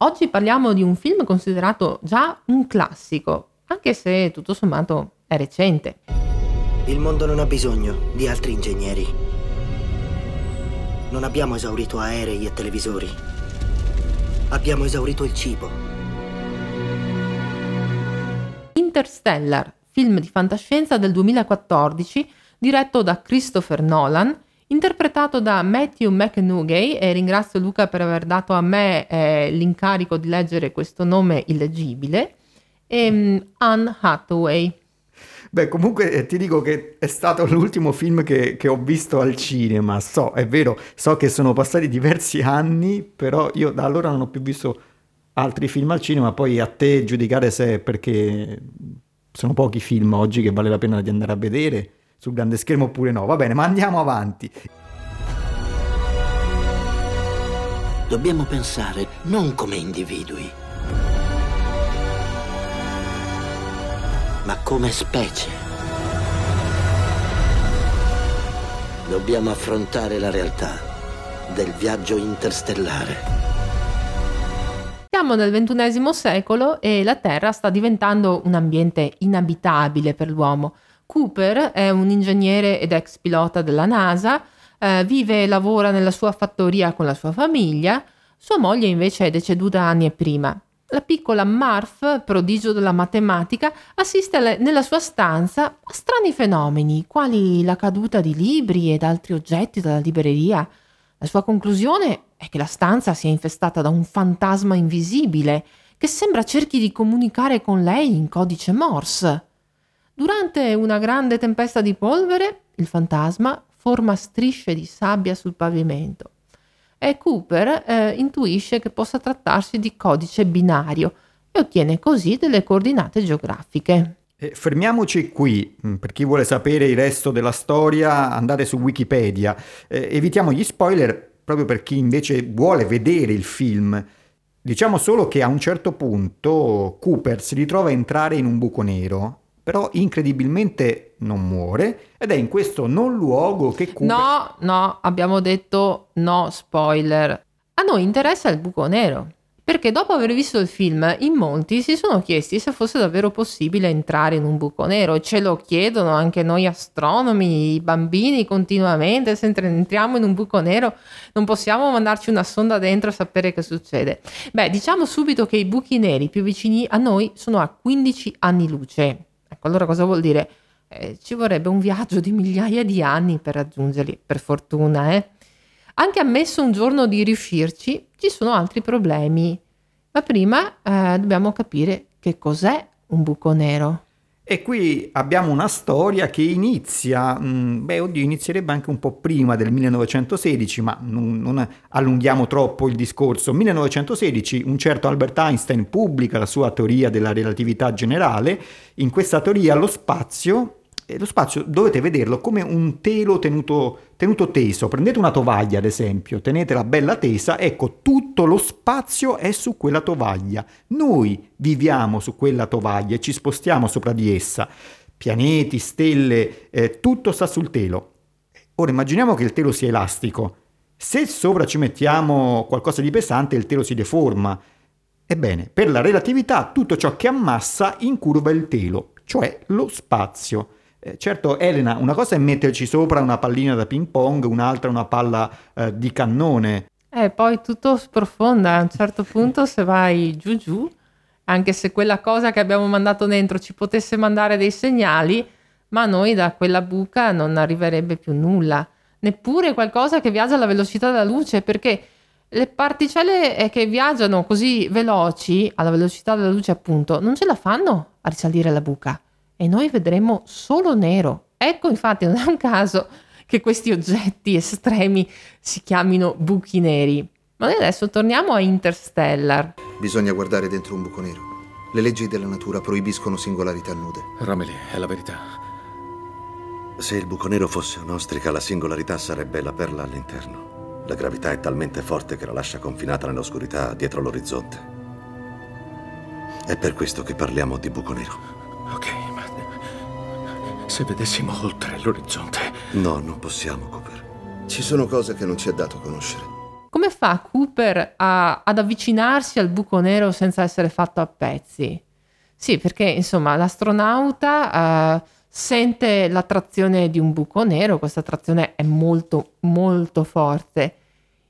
Oggi parliamo di un film considerato già un classico, anche se tutto sommato è recente. Il mondo non ha bisogno di altri ingegneri. Non abbiamo esaurito aerei e televisori. Abbiamo esaurito il cibo. Interstellar, film di fantascienza del 2014, diretto da Christopher Nolan, interpretato da Matthew McNugay, e ringrazio Luca per aver dato a me eh, l'incarico di leggere questo nome illeggibile, e um, Anne Hathaway. Beh, comunque eh, ti dico che è stato l'ultimo film che, che, ho visto al cinema. So, è vero, so che sono passati diversi anni, però io da allora non ho più visto altri film al cinema. Poi a te giudicare se è perché sono pochi film oggi che vale la pena di andare a vedere sul grande schermo oppure no. Va bene, ma andiamo avanti. Dobbiamo pensare non come individui, ma come specie. Dobbiamo affrontare la realtà del viaggio interstellare. Siamo nel XXI secolo e la Terra sta diventando un ambiente inabitabile per l'uomo. Cooper è un ingegnere ed ex pilota della NASA, eh, vive e lavora nella sua fattoria con la sua famiglia, sua moglie invece è deceduta anni prima. La piccola Marf, prodigio della matematica, assiste alle, nella sua stanza a strani fenomeni, quali la caduta di libri ed altri oggetti dalla libreria. La sua conclusione è che la stanza sia infestata da un fantasma invisibile che sembra cerchi di comunicare con lei in codice Morse. Durante una grande tempesta di polvere, il fantasma forma strisce di sabbia sul pavimento e Cooper eh, intuisce che possa trattarsi di codice binario e ottiene così delle coordinate geografiche. Eh, fermiamoci qui, mm, per chi vuole sapere il resto della storia andate su Wikipedia, eh, evitiamo gli spoiler proprio per chi invece vuole vedere il film. Diciamo solo che a un certo punto Cooper si ritrova a entrare in un buco nero però incredibilmente non muore ed è in questo non luogo che Cooper... No, no, abbiamo detto no spoiler. A noi interessa il buco nero. Perché dopo aver visto il film, in molti si sono chiesti se fosse davvero possibile entrare in un buco nero ce lo chiedono anche noi astronomi, i bambini continuamente, se entriamo in un buco nero non possiamo mandarci una sonda dentro e sapere che succede. Beh, diciamo subito che i buchi neri più vicini a noi sono a 15 anni luce, Ecco, allora cosa vuol dire? Eh, ci vorrebbe un viaggio di migliaia di anni per raggiungerli, per fortuna, eh? Anche ammesso un giorno di riuscirci, ci sono altri problemi. Ma prima eh, dobbiamo capire che cos'è un buco nero. E qui abbiamo una storia che inizia, mh, mm, beh oddio, inizierebbe anche un po' prima del 1916, ma non, non, allunghiamo troppo il discorso. 1916 un certo Albert Einstein pubblica la sua teoria della relatività generale, in questa teoria lo spazio lo spazio dovete vederlo come un telo tenuto, tenuto, teso. Prendete una tovaglia, ad esempio, tenetela bella tesa, ecco, tutto lo spazio è su quella tovaglia. Noi viviamo su quella tovaglia e ci spostiamo sopra di essa. Pianeti, stelle, eh, tutto sta sul telo. Ora immaginiamo che il telo sia elastico. Se sopra ci mettiamo qualcosa di pesante, il telo si deforma. Ebbene, per la relatività tutto ciò che ammassa incurva il telo, cioè lo spazio. Eh, certo, Elena, una cosa è metterci sopra una pallina da ping pong, un'altra una palla eh, di cannone. Eh, poi tutto sprofonda, a un certo punto se vai giù giù, anche se quella cosa che abbiamo mandato dentro ci potesse mandare dei segnali, ma noi da quella buca non arriverebbe più nulla, neppure qualcosa che viaggia alla velocità della luce, perché le particelle eh, che viaggiano così veloci, alla velocità della luce appunto, non ce la fanno a risalire la buca e noi vedremo solo nero. Ecco infatti non è un caso che questi oggetti estremi si chiamino buchi neri. Ma noi adesso torniamo a Interstellar. Bisogna guardare dentro un buco nero. Le leggi della natura proibiscono singolarità nude. Romilly, è la verità. Se il buco nero fosse un'ostrica, la singolarità sarebbe la perla all'interno. La gravità è talmente forte che la lascia confinata nell'oscurità dietro l'orizzonte. È per questo che parliamo di buco nero. Se vedessimo oltre l'orizzonte. No, non possiamo, Cooper. Ci sono cose che non ci è dato conoscere. Come fa Cooper a- ad avvicinarsi al buco nero senza essere fatto a pezzi? Sì, perché insomma l'astronauta eh, sente l'attrazione di un buco nero, questa attrazione è molto molto forte.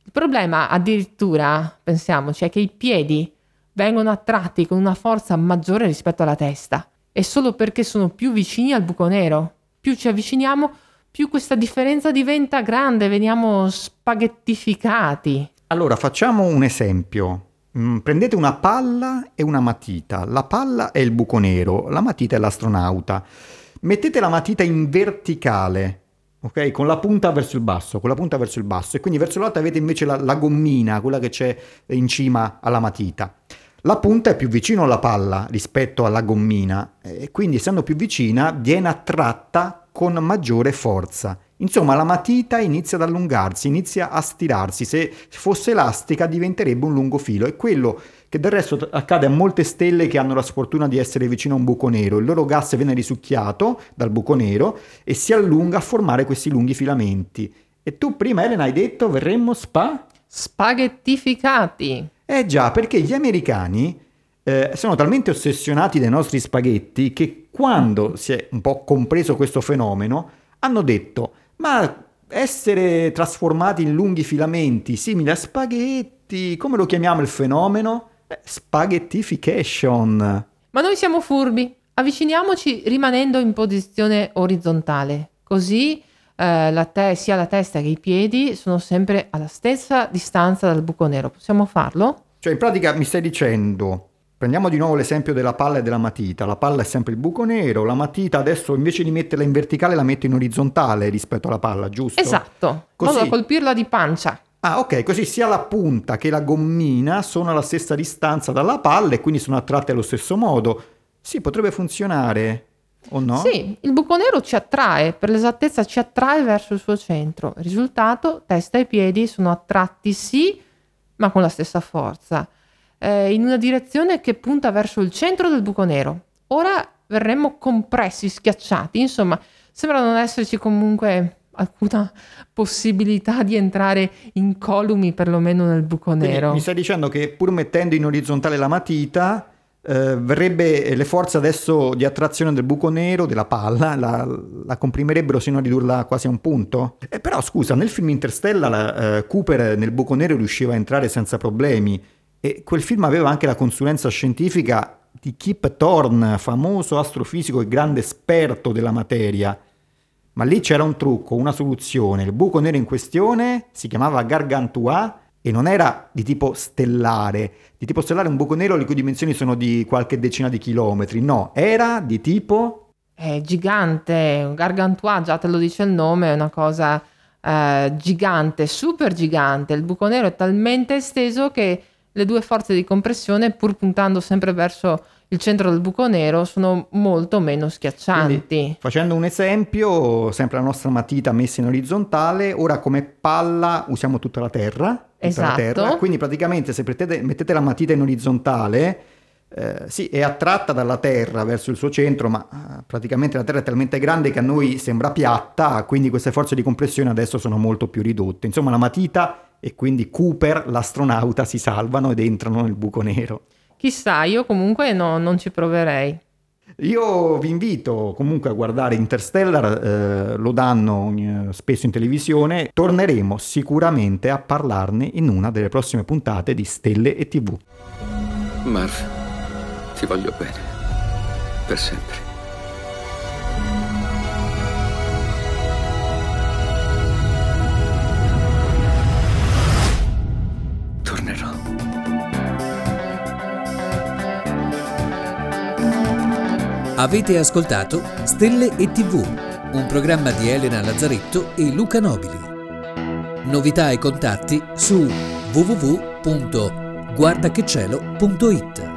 Il problema addirittura, pensiamoci, è che i piedi vengono attratti con una forza maggiore rispetto alla testa e solo perché sono più vicini al buco nero. Più ci avviciniamo, più questa differenza diventa grande, veniamo spaghettificati. Allora, facciamo un esempio. Mm, Prendete una palla e una matita. La palla è il buco nero, la matita è l'astronauta. Mettete la matita in verticale, ok? Con la punta verso il basso, con la punta verso il basso. E quindi verso l'alto avete invece la, la gommina, quella che c'è in cima alla matita. La punta è più vicino alla palla rispetto alla gommina e quindi essendo più vicina viene attratta con maggiore forza. Insomma, la matita inizia ad allungarsi, inizia a stirarsi. Se fosse elastica diventerebbe un lungo filo. È quello che del resto accade a molte stelle che hanno la sfortuna di essere vicino a un buco nero. Il loro gas viene risucchiato dal buco nero e si allunga a formare questi lunghi filamenti. E tu prima, Elena, hai detto verremmo spa? Spaghettificati. Eh già, perché gli americani eh, sono talmente ossessionati dai nostri spaghetti che quando si è un po' compreso questo fenomeno hanno detto ma essere trasformati in lunghi filamenti simili a spaghetti, come lo chiamiamo il fenomeno? Eh, spaghettification. Ma noi siamo furbi. Avviciniamoci rimanendo in posizione orizzontale. Così eh, la te- sia la testa che i piedi sono sempre alla stessa distanza dal buco nero. Possiamo farlo? Cioè in pratica mi stai dicendo, prendiamo di nuovo l'esempio della palla e della matita, la palla è sempre il buco nero, la matita adesso invece di metterla in verticale la metto in orizzontale rispetto alla palla, giusto? Esatto. In Così. modo da colpirla di pancia. Ah, ok, così sia la punta che la gommina sono alla stessa distanza dalla palla e quindi sono attratte allo stesso modo. Sì, potrebbe funzionare, o no? Sì, il buco nero ci attrae, per l'esattezza ci attrae verso il suo centro. Risultato, testa e piedi sono attratti sì, ma con la stessa forza, eh, in una direzione che punta verso il centro del buco nero. Ora verremmo compressi, schiacciati, insomma, sembra non esserci comunque alcuna possibilità di entrare incolumi perlomeno nel buco Quindi nero. mi stai dicendo che pur mettendo in orizzontale la matita, eh, verrebbe le forze adesso di attrazione del buco nero, della palla, la, la comprimerebbero sino a ridurla quasi a un punto? Eh, però scusa, nel film Interstellar eh, Cooper nel buco nero riusciva a entrare senza problemi e quel film aveva anche la consulenza scientifica di Kip Thorne, famoso astrofisico e grande esperto della materia. Ma lì c'era un trucco, una soluzione. Il buco nero in questione si chiamava Gargantua e non era di tipo stellare. Di tipo stellare è un buco nero le cui dimensioni sono di qualche decina di chilometri. No, era di tipo... È gigante, un gargantua, già te lo dice il nome, è una cosa eh, gigante, super gigante. Il buco nero è talmente esteso che le due forze di compressione, pur puntando sempre verso il centro del buco nero, sono molto meno schiaccianti. Quindi, facendo un esempio, sempre la nostra matita messa in orizzontale, ora come palla usiamo tutta la terra. Esatto. terra. Quindi praticamente se mettete, mettete la matita in orizzontale, eh, sì, è attratta dalla terra verso il suo centro, ma eh, praticamente la terra è talmente grande che a noi sembra piatta, quindi queste forze di compressione adesso sono molto più ridotte. Insomma, la matita e quindi Cooper, l'astronauta, si salvano ed entrano nel buco nero. Chissà, io comunque no, non ci proverei. Io vi invito comunque a guardare Interstellar, eh, lo danno spesso in televisione, torneremo sicuramente a parlarne in una delle prossime puntate di Stelle e TV. Marv, ti voglio bene. Per sempre. Avete ascoltato Stelle e TV, un programma di Elena Lazzaretto e Luca Nobili. Novità e contatti su www.guardachecielo.it.